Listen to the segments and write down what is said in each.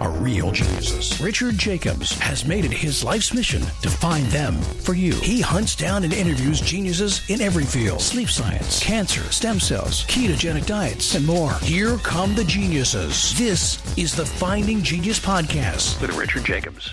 are real geniuses. Richard Jacobs has made it his life's mission to find them for you. He hunts down and interviews geniuses in every field sleep science, cancer, stem cells, ketogenic diets, and more. Here come the geniuses. This is the Finding Genius Podcast with Richard Jacobs.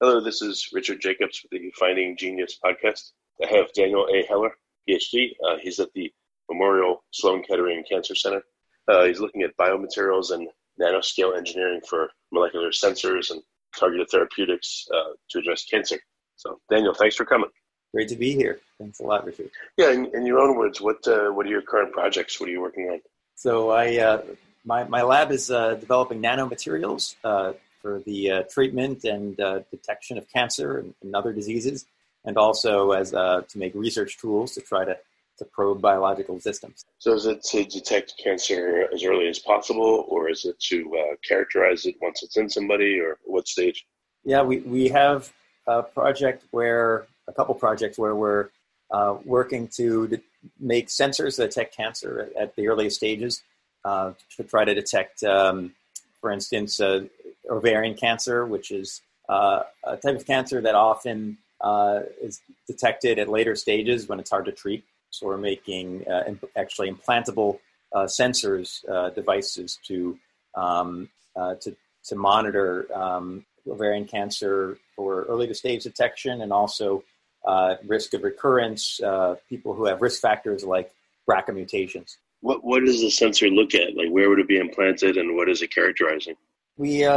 Hello, this is Richard Jacobs with the Finding Genius Podcast. I have Daniel A. Heller, PhD. Uh, he's at the Memorial Sloan Kettering Cancer Center uh, he's looking at biomaterials and nanoscale engineering for molecular sensors and targeted therapeutics uh, to address cancer. So, Daniel, thanks for coming. Great to be here. Thanks a lot, Richard. Yeah, in, in your own words, what uh, what are your current projects? What are you working on? So, I uh, my my lab is uh, developing nanomaterials uh, for the treatment and detection of cancer and, and, other diseases, and also as to make research tools to try to to probe biological systems. So, is it to detect cancer as early as possible, or is it to uh, characterize it once it's in somebody, or what stage? Yeah, we, we have a project where, a couple projects where we're uh, working to de- make sensors that detect cancer at, at the earliest stages uh, to try to detect, um, for instance, uh, ovarian cancer, which is uh, a type of cancer that often uh, is detected at later stages when it's hard to treat. So we're making uh, actually implantable uh, sensors uh, devices to, um, uh, to to monitor um, ovarian cancer for early stage detection and also uh, risk of recurrence. people who have risk factors like BRCA mutations. What what does the sensor look at? Like where would it be implanted, and what is it characterizing? We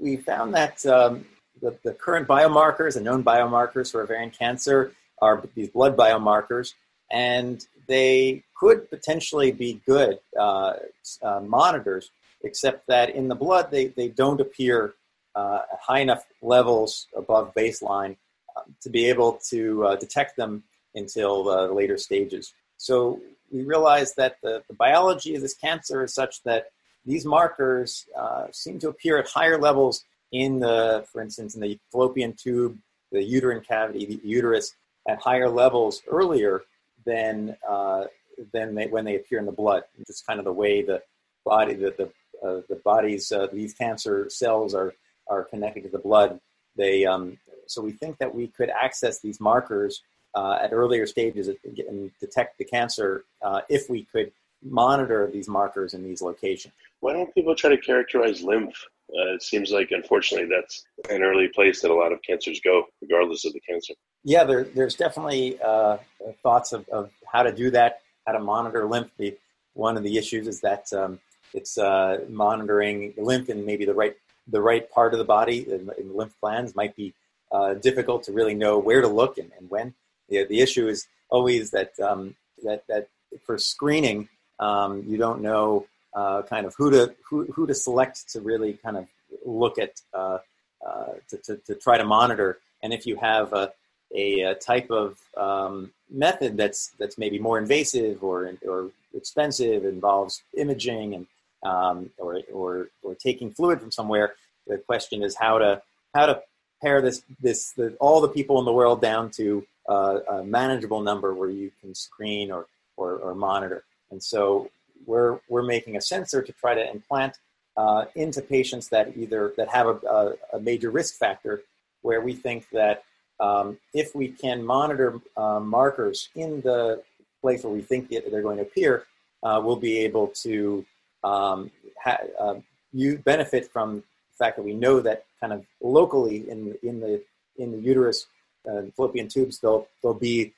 we found that um, the, the current biomarkers and known biomarkers for ovarian cancer are these blood biomarkers and they could potentially be good uh, uh, monitors, except that in the blood they, they don't appear uh, at high enough levels above baseline um, to be able to uh, detect them until the later stages. So we realized that the, the biology of this cancer is such that these markers uh, seem to appear at higher levels in the, for instance, in the fallopian tube, the uterine cavity, the uterus, at higher levels earlier than uh, than they, when they appear in the blood. It's kind of the way the body, the the, uh, the body's uh, these cancer cells are are connected to the blood. They um, so we think that we could access these markers uh, at earlier stages and detect the cancer uh, if we could monitor these markers in these locations. Why don't people try to characterize lymph? Uh, it seems like, unfortunately, that's an early place that a lot of cancers go, regardless of the cancer. Yeah, there, there's definitely uh, thoughts of, of, how to do that, how to monitor lymph. The, one of the issues is that um, it's uh, monitoring lymph in maybe the right the right part of the body, in, in lymph glands, might be uh, difficult to really know where to look and, and when. The, the issue is always that um, that that for screening, um, you don't know uh, kind of who to who, who to select to really kind of look at uh, uh, to, to, to, try to monitor. And if you have a, a, a type of um, method that's that's maybe more invasive or or expensive, involves imaging and um, or, or or taking fluid from somewhere, the question is how to how to pare this this the, all the people in the world down to uh, a manageable number where you can screen or, or, or monitor. And so we're, we're making a sensor to try to implant uh, into patients that either that have a, a, a, major risk factor where we think that um, if we can monitor uh, markers in the place where we think they're going to appear, uh, we'll be able to um, ha- uh, you benefit from the fact that we know that kind of locally in in the in the uterus uh, fallopian tubes, there'll there'll be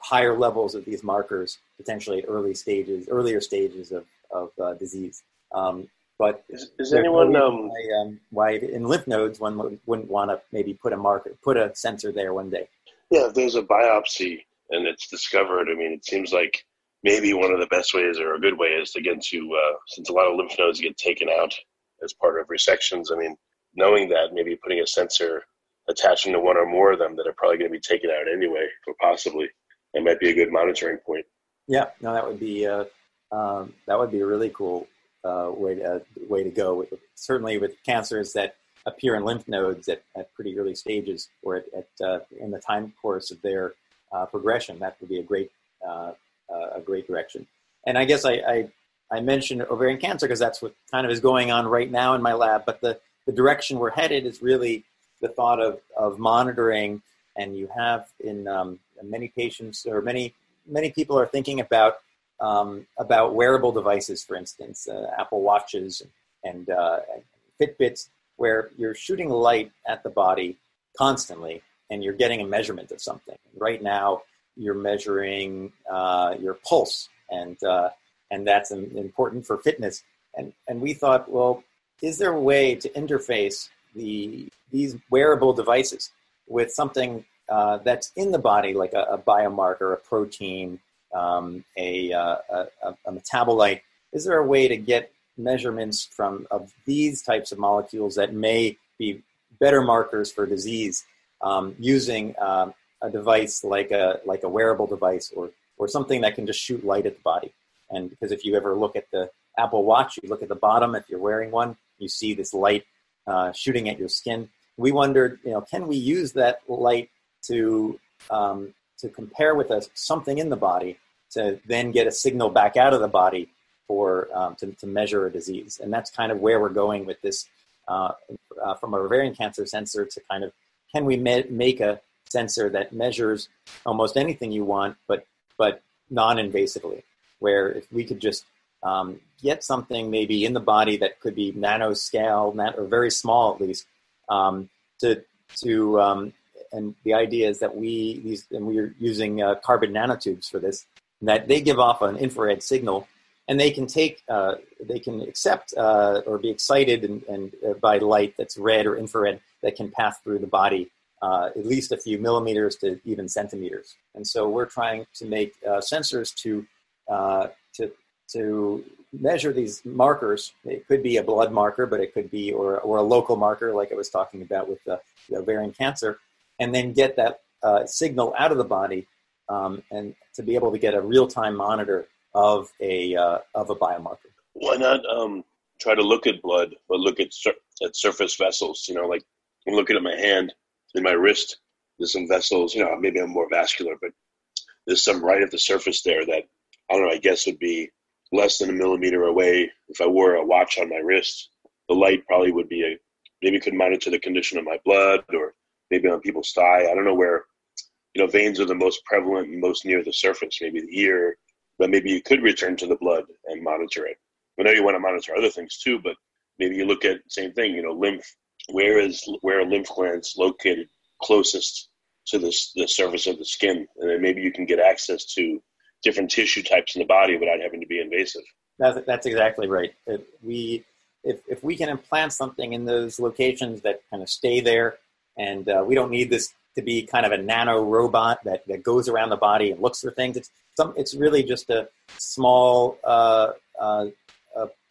higher levels of these markers potentially at early stages, earlier stages of, of uh, disease. Um, but is, is anyone um, why, um, why, in lymph nodes one wouldn't want to maybe put a marker, put a sensor there one day? Yeah, if there's a biopsy and it's discovered, I mean, it seems like maybe one of the best ways or a good way is to get to uh, since a lot of lymph nodes get taken out as part of resections. I mean, knowing that maybe putting a sensor attaching to one or more of them that are probably going to be taken out anyway, or possibly, it might be a good monitoring point. Yeah, no, that would be uh, um, that would be a really cool uh, way to uh, way to go. With, certainly with cancers that appear in lymph nodes at, at pretty early stages or at, at uh, in the time course of their uh, progression, that would be a great uh, uh, a great direction. And I guess I, I, I mentioned ovarian cancer because that's what kind of is going on right now in my lab. But the, the direction we're headed is really the thought of, of monitoring. And you have in um, many patients or many many people are thinking about um, about wearable devices, for instance, uh, Apple Watches and, uh, Fitbits, where you're shooting light at the body constantly and you're getting a measurement of something. Right now, you're measuring uh, your pulse, and uh, and that's important for fitness. And and we thought, well, is there a way to interface the these wearable devices with something uh, that's in the body, like a, a biomarker, a protein, um, a, uh, a, a, metabolite. Is there a way to get measurements from of these types of molecules that may be better markers for disease um, using um, a device like a like a wearable device or or something that can just shoot light at the body? And because if you ever look at the Apple Watch, you look at the bottom. If you're wearing one, you see this light uh, shooting at your skin. We wondered, you know, can we use that light to um, to compare with a, something in the body to then get a signal back out of the body for um, to, to, measure a disease. And that's kind of where we're going with this uh, uh, from a ovarian cancer sensor to kind of can we me- make a sensor that measures almost anything you want, but but non-invasively. Where if we could just um, get something maybe in the body that could be nanoscale, or very small at least, um, to to um, and the idea is that we these and we're using uh, carbon nanotubes for this that they give off an infrared signal and they can take uh, they can accept uh, or be excited and, and uh, by light that's red or infrared that can pass through the body uh, at least a few millimeters to even centimeters. And so we're trying to make uh, sensors to to to measure these markers. It could be a blood marker but it could be or, or a local marker like i was talking about with the, the ovarian cancer and then get that signal out of the body um, and to be able to get a real time monitor of a uh, of a biomarker. Why not um, try to look at blood, but look at sur- at surface vessels? You know, like I'm looking at my hand and my wrist. There's some vessels. You know, maybe I'm more vascular, but there's some right at the surface there that I don't know. I guess would be less than a millimeter away. If I wore a watch on my wrist, the light probably would be a maybe could monitor the condition of my blood or maybe on people's thigh. I don't know where you know, veins are the most prevalent and most near the surface, maybe the ear, but maybe you could return to the blood and monitor it. I know you want to monitor other things too, but maybe you look at same thing, you know, lymph. Where is where are lymph glands located closest to the the surface of the skin, and then maybe you can get access to different tissue types in the body without having to be invasive. That's, that's exactly right. If we if if we can implant something in those locations that kind of stay there, and uh, we don't need this to be kind of a nano robot that, that goes around the body and looks for things. It's some. It's really just a small uh, uh,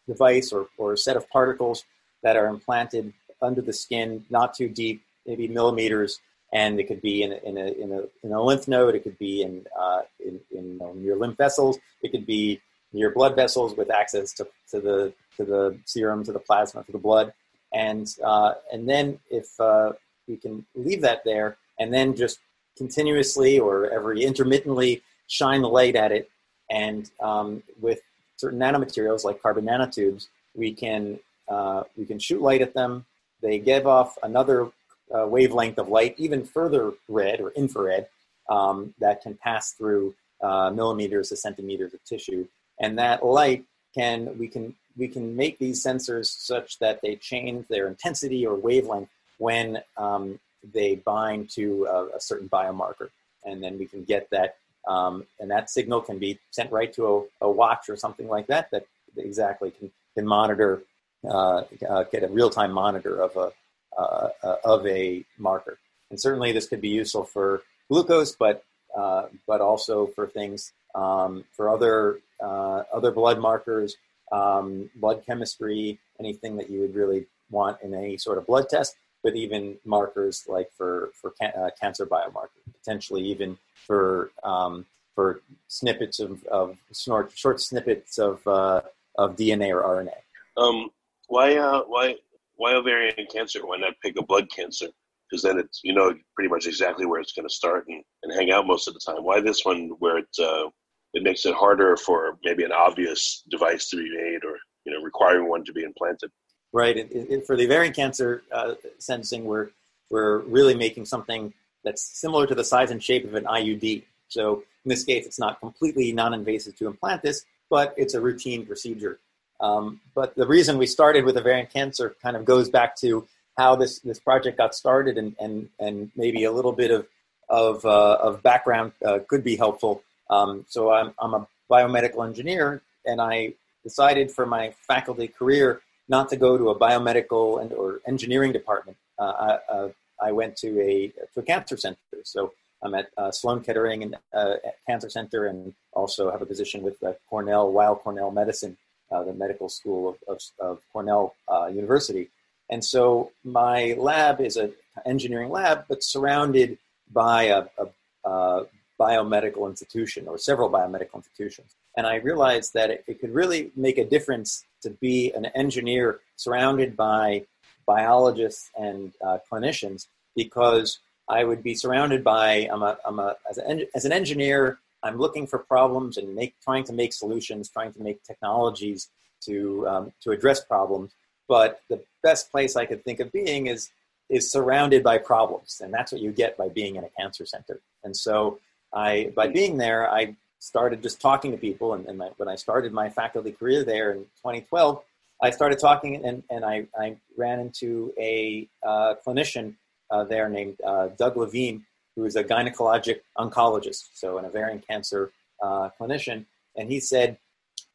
device or, or a set of particles that are implanted under the skin, not too deep, maybe millimeters, and it could be in a, in a, in a, in a lymph node. It could be in, uh, in, in um, your lymph vessels. It could be your blood vessels with access to, to the to the serum, to the plasma, to the blood, and uh, and then if uh, we can leave that there, and then just continuously or every intermittently shine the light at it. And um, with certain nanomaterials like carbon nanotubes, we can uh, we can shoot light at them. They give off another uh, wavelength of light, even further red or infrared, um, that can pass through uh, millimeters to centimeters of tissue. And that light can we can we can make these sensors such that they change their intensity or wavelength when um, they bind to a, a certain biomarker, and then we can get that, um, and that signal can be sent right to a, a, watch or something like that that exactly can can monitor, uh, uh, get a real time monitor of a uh, uh, of a marker. And certainly, this could be useful for glucose, but uh, but also for things um, for other uh, other blood markers, um, blood chemistry, anything that you would really want in any sort of blood test but even markers like for for can, uh, cancer biomarkers, potentially even for um, for snippets of, of short, short snippets of, uh, of DNA or RNA. Um, why, uh, why, why ovarian cancer? Why not pick a blood cancer? Because then it's you know pretty much exactly where it's going to start and, and hang out most of the time. Why this one where it uh, it makes it harder for maybe an obvious device to be made or you know requiring one to be implanted? Right. It, it, for the ovarian cancer uh, sensing, we're we're really making something that's similar to the size and shape of an IUD. So in this case, it's not completely non-invasive to implant this, but it's a routine procedure. Um, but the reason we started with ovarian cancer kind of goes back to how this, this project got started and, and, and maybe a little bit of, of, uh, of background uh, could be helpful. Um, so I'm, I'm a biomedical engineer and I decided for my faculty career not to go to a biomedical and or engineering department. Uh, I, uh, I, went to a, to a cancer center. So I'm at uh, Sloan Kettering and, uh, Cancer Center and also have a position with Cornell, Weill Cornell Medicine the medical school of, of, of Cornell University. And so my lab is an engineering lab, but surrounded by a, a, a, biomedical institution or several biomedical institutions. And I realized that it, it could really make a difference to be an engineer surrounded by biologists and uh, clinicians because I would be surrounded by, I'm a, I'm a, as, an, as an engineer, I'm looking for problems and make, trying to make solutions, trying to make technologies to, um, to address problems. But the best place I could think of being is, is surrounded by problems. And that's what you get by being in a cancer center. And so I, by being there, I started just talking to people. And, and my, when I started my faculty career there in 2012, I started talking and, and I, I ran into a uh, clinician uh, there named uh, Doug Levine, who is a gynecologic oncologist, so an ovarian cancer uh, clinician, and he said,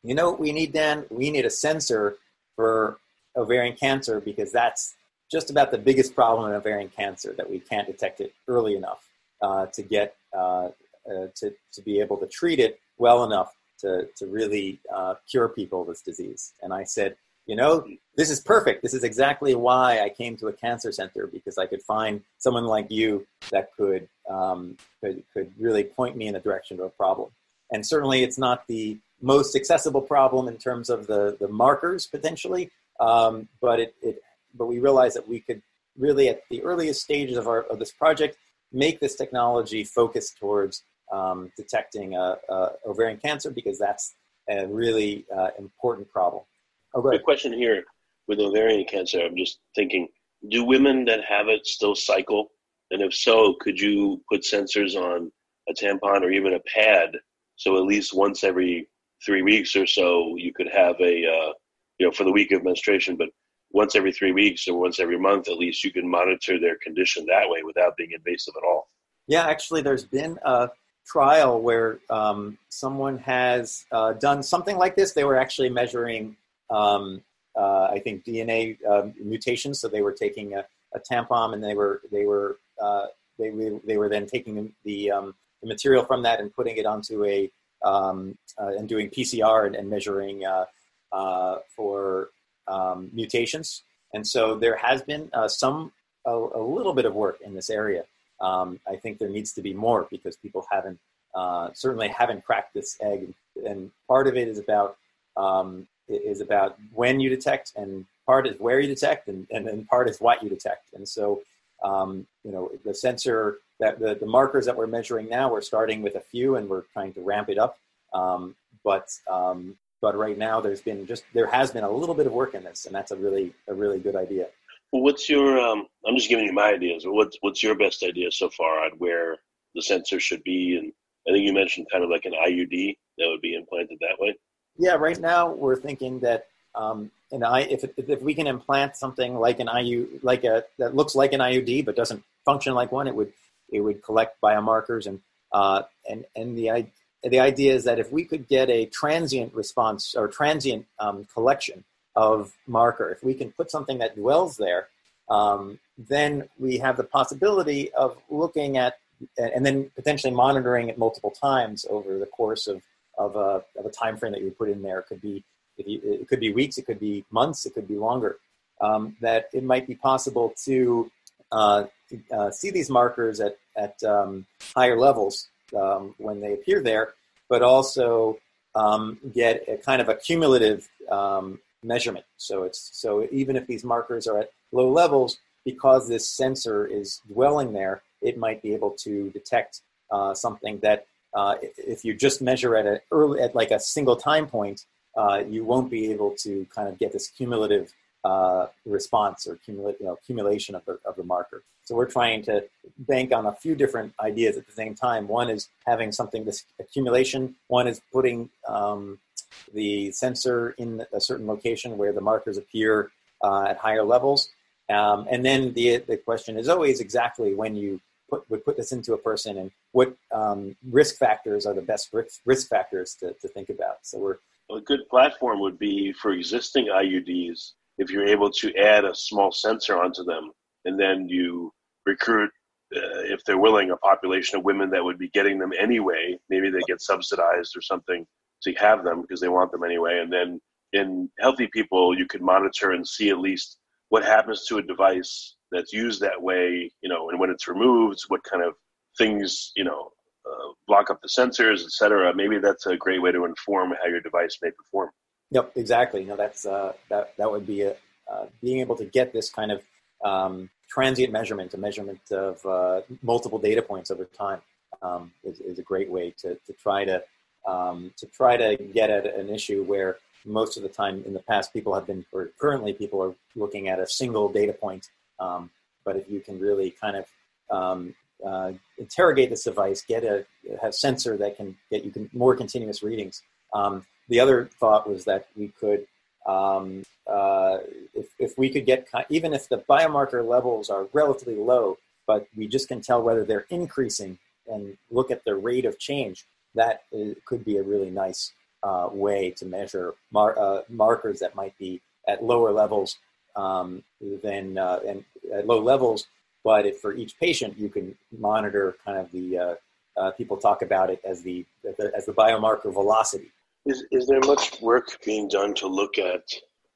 "You know what we need, Dan? We need a sensor for ovarian cancer because that's just about the biggest problem in ovarian cancer that we can't detect it early enough uh, to get uh, uh, to to be able to treat it well enough to to really uh, cure people of this disease." And I said, you know, this is perfect. This is exactly why I came to a cancer center because I could find someone like you that could um, could could really point me in the direction of a problem. And certainly, it's not the most accessible problem in terms of the the markers potentially, um, but it, it but we realized that we could really at the earliest stages of our of this project make this technology focus towards um, detecting uh, uh, ovarian cancer because that's a really uh, important problem. Oh, Good question here with ovarian cancer. I'm just thinking, do women that have it still cycle? And if so, could you put sensors on a tampon or even a pad so at least once every three weeks or so you could have a, uh, you know, for the week of menstruation, but once every three weeks or once every month, at least you can monitor their condition that way without being invasive at all. Yeah, actually, there's been a trial where um, someone has uh, done something like this. They were actually measuring um, uh, I think DNA um, mutations. So they were taking a, a, tampon and they were they were uh, they they were then taking the, um, the material from that and putting it onto a um, uh, and doing PCR and, and measuring uh, uh, for mutations. And so there has been some a, a, little bit of work in this area. Um, I think there needs to be more because people haven't certainly haven't cracked this egg, and part of it is about um, is about when you detect, and part is where you detect, and, and then part is what you detect. And so, um, you know, the sensor that the, the markers that we're measuring now, we're starting with a few, and we're trying to ramp it up. Um, but um, but right now, there's been just there has been a little bit of work in this, and that's a really a really good idea. Well, what's your? Um, I'm just giving you my ideas. What's what's your best idea so far on where the sensor should be? And I think you mentioned kind of like an IUD that would be implanted that way. Yeah, right now we're thinking that um, an I, if, if we can implant something like an IU, like a that looks like an IUD but doesn't function like one, it would it would collect biomarkers and uh, and and the the idea is that if we could get a transient response or transient um, collection of marker, if we can put something that dwells there, um, then we have the possibility of looking at and then potentially monitoring it multiple times over the course of of a, of a time frame that you put in there. It could be you, it could be weeks, it could be months, it could be longer. Um, that it might be possible to, uh, uh, see these markers at at um, higher levels um, when they appear there, but also um, get a kind of a cumulative um, measurement. So it's so even if these markers are at low levels, because this sensor is dwelling there, it might be able to detect uh, something that uh, if you just measure at a early at like a single time point, uh, you won't be able to kind of get this cumulative uh, response or cumula- you know, accumulation of the, of the marker. So we're trying to bank on a few different ideas at the same time. One is having something this accumulation. One is putting um, the sensor in a certain location where the markers appear uh, at higher levels. Um, and then the the question is always exactly when you put would put this into a person and what um, risk factors are the best risk, risk factors to, to think about. So we're a good platform would be for existing IUDs if you're able to add a small sensor onto them and then you recruit uh, if they're willing a population of women that would be getting them anyway maybe they get subsidized or something to have them because they want them anyway. And then in healthy people you could monitor and see at least what happens to a device that's used that way you know and when it's removed what kind of things you know uh, block up the sensors etc maybe that's a great way to inform how your device may perform. Yep, exactly. Know, that's uh, that that would be a, uh, being able to get this kind of um, transient measurement, a measurement of uh, multiple data points over time, um, is, is, a great way to, to try to um, to try to get at an issue where most of the time in the past people have been, or currently people are looking at a single data point. Um, but if you can really kind of um, uh, interrogate this device, get a have sensor that can get you can, more continuous readings. Um, the other thought was that we could, um, uh, if, if we could get, even if the biomarker levels are relatively low, but we just can tell whether they're increasing and look at the rate of change, that is, could be a really nice uh, way to measure mar- uh, markers that might be at lower levels um, than uh, and at low levels. But if for each patient, you can monitor kind of the uh, uh, people talk about it as the as the biomarker velocity. Is, is there much work being done to look at,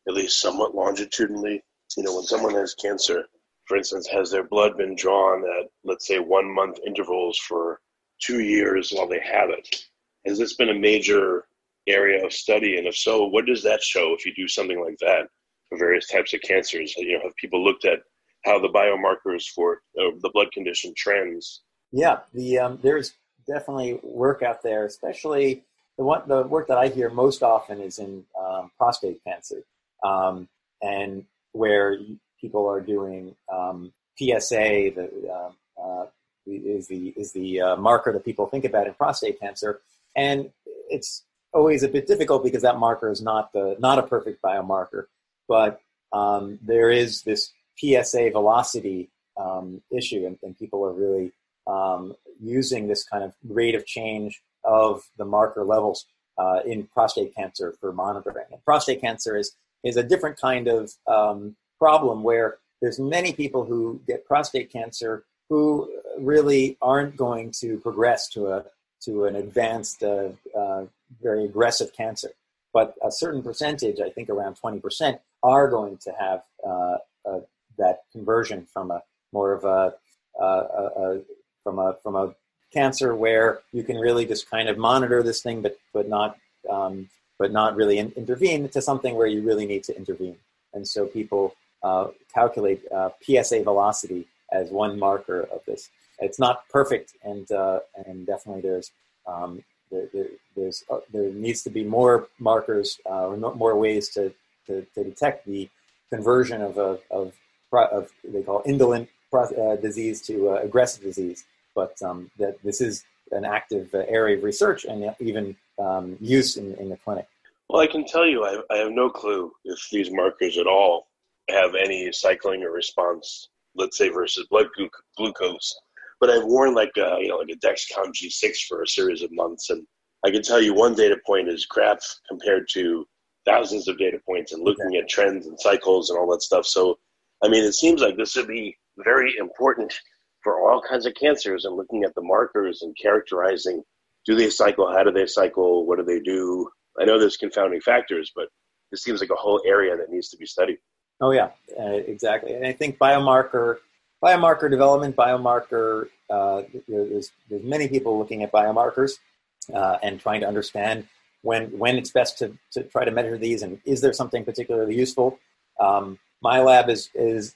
at least somewhat longitudinally, you know, when someone has cancer, for instance, has their blood been drawn at, let's say, one month intervals for two years while they have it? Has this been a major area of study? And if so, what does that show if you do something like that for various types of cancers? You know, have people looked at how the biomarkers for uh, the blood condition trends? Yeah, the um, there's definitely work out there, especially the one the work that I hear most often is in um, prostate cancer, um, and where people are doing um, PSA. The um, uh, is the is the uh, marker that people think about in prostate cancer, and it's always a bit difficult because that marker is not the not a perfect biomarker, but um, there is this PSA velocity um, issue, and, and, people are really using this kind of rate of change of the marker levels uh, in prostate cancer for monitoring. And prostate cancer is is a different kind of um, problem where there's many people who get prostate cancer who really aren't going to progress to a to an advanced, uh, uh, very aggressive cancer. But a certain percentage, I think around 20%, are going to have uh, that conversion from a more of a, from a from a cancer where you can really just kind of monitor this thing, but but not um, but not really in, intervene to something where you really need to intervene. And so people uh, calculate uh, PSA velocity as one marker of this. It's not perfect, and uh, and definitely there's um, there, there, there's uh, there needs to be more markers uh, or more ways to, to, to detect the conversion of a of, of they call indolent uh, disease to aggressive disease but um, that this is an active uh, area of research and even um, use in, in the clinic. Well, I can tell you, I, I have no clue if these markers at all have any cycling or response, let's say, versus blood glu- glucose. But I've worn like a, you know like a Dexcom G6 for a series of months, and I can tell you one data point is crap compared to thousands of data points and looking at trends and cycles and all that stuff. So, I mean, it seems like this would be very important for all kinds of cancers and looking at the markers and characterizing do they cycle, how do they cycle, what do they do. I know there's confounding factors, but this seems like a whole area that needs to be studied. Oh yeah, uh, exactly. And I think biomarker biomarker development, biomarker. Uh, there's there's many people looking at biomarkers uh, and trying to understand when when it's best to, to try to measure these and is there something particularly useful. Um, my lab is is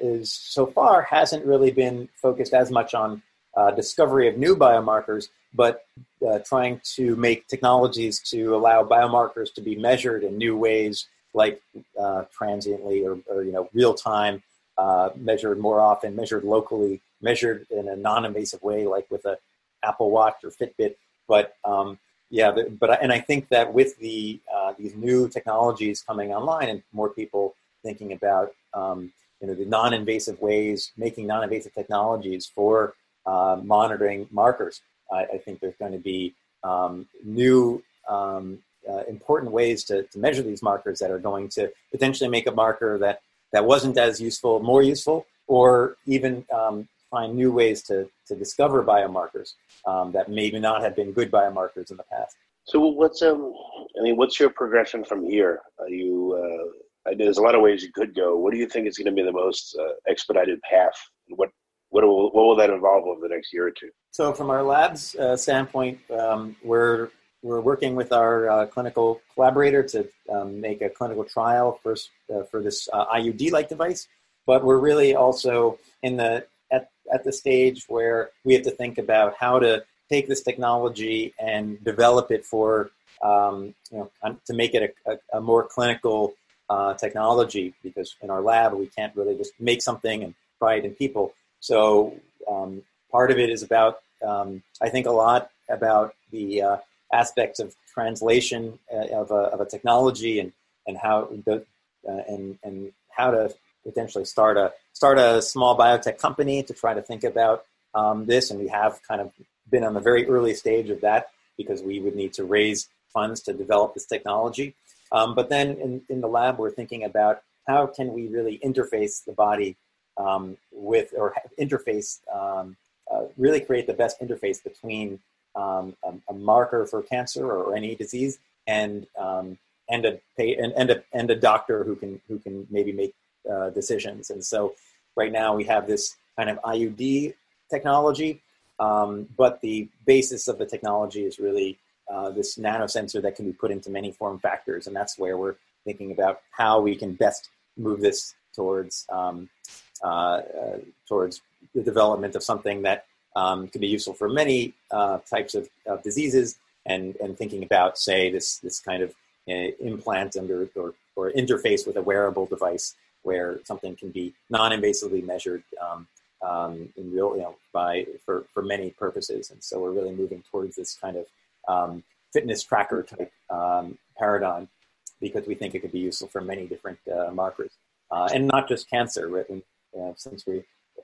is so far hasn't really been focused as much on uh, discovery of new biomarkers, but uh, trying to make technologies to allow biomarkers to be measured in new ways, like uh, transiently or, or, you know real time, uh, measured more often, measured locally, measured in a non-invasive way, like with a Apple Watch or Fitbit. But um, yeah, but and I think that with the uh, these new technologies coming online and more people thinking about um, you know the non-invasive ways, making non-invasive technologies for uh, monitoring markers. I, I, think there's going to be um, new um, uh, important ways to, to, measure these markers that are going to potentially make a marker that, that wasn't as useful more useful, or even um, find new ways to, to discover biomarkers um, that maybe not have been good biomarkers in the past. So what's um I mean what's your progression from here? Are you uh, there's a lot of ways you could go. What do you think is going to be the most uh, expedited path? What what will, what will that involve over the next year or two? So, from our lab's uh, standpoint, um, we're we're working with our uh, clinical collaborator to um, make a clinical trial for uh, for this uh, IUD-like device. But we're really also in the at at the stage where we have to think about how to take this technology and develop it for um, you know to make it a, a, a more clinical uh, technology because in our lab we can't really just make something and try it in people. So um, part of it is about, um, I think, a lot about the uh, aspects of translation uh, of, a, of a technology and and how the uh, and and how to potentially start a start a small biotech company to try to think about um, this. And we have kind of been on the very early stage of that because we would need to raise funds to develop this technology. Um, but then in, in the lab, we're thinking about how can we really interface the body um, with or interface um, uh, really create the best interface between um, a, marker for cancer or any disease and um, and a and, and a and a doctor who can who can maybe make uh, decisions. And so right now we have this kind of IUD technology, um, but the basis of the technology is really uh, this nanosensor that can be put into many form factors, and that's where we're thinking about how we can best move this towards um, uh, uh, towards the development of something that um, could be useful for many uh, types of, of, diseases, and and thinking about say this this kind of implant under or, or interface with a wearable device where something can be non-invasively measured um, um, in real, you know, by for for many purposes. And so we're really moving towards this kind of um, fitness tracker type um, paradigm because we think it could be useful for many different uh, markers, uh, and not just cancer. Right? uh, since we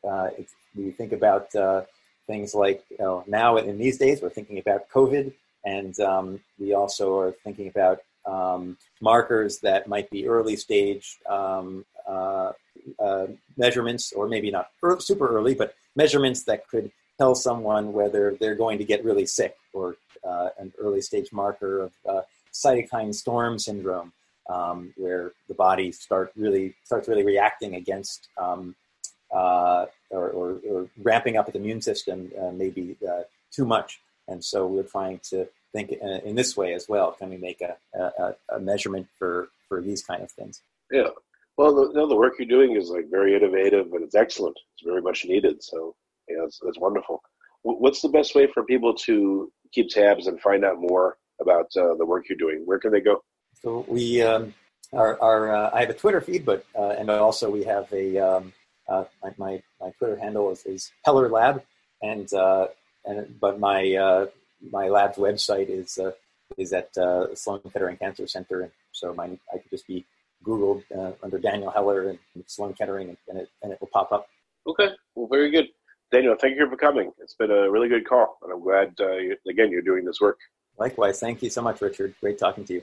uh, we think about uh, things like you know, now in these days we're thinking about COVID, and um, we also are thinking about um, markers that might be early stage um, uh, uh, measurements, or maybe not super early, but measurements that could tell someone whether they're going to get really sick, or uh, an early stage marker of cytokine storm syndrome um, where the body start really starts really reacting against um, uh, or, or, or, ramping up its immune system uh, maybe uh, too much. And so we're trying to think in, in this way as well. Can we make a, a, a, measurement for, for these kind of things? Yeah. Well, the, you know, the work you're doing is like very innovative and it's excellent. It's very much needed. So yeah, it's, it's wonderful. What's the best way for people to keep tabs and find out more about uh, the work you're doing? Where can they go? So we um, our, our uh, I have a Twitter feed, but uh, and also we have a um, uh, my, my, my Twitter handle is, is Heller Lab, and uh, and but my uh, my lab's website is uh, is at Sloan Kettering Cancer Center, and so my I could just be Googled under Daniel Heller and Sloan Kettering, and it and it will pop up. Okay, well, very good. Daniel, thank you for coming. It's been a really good call, and I'm glad again you're doing this work. Likewise, thank you so much, Richard. Great talking to you.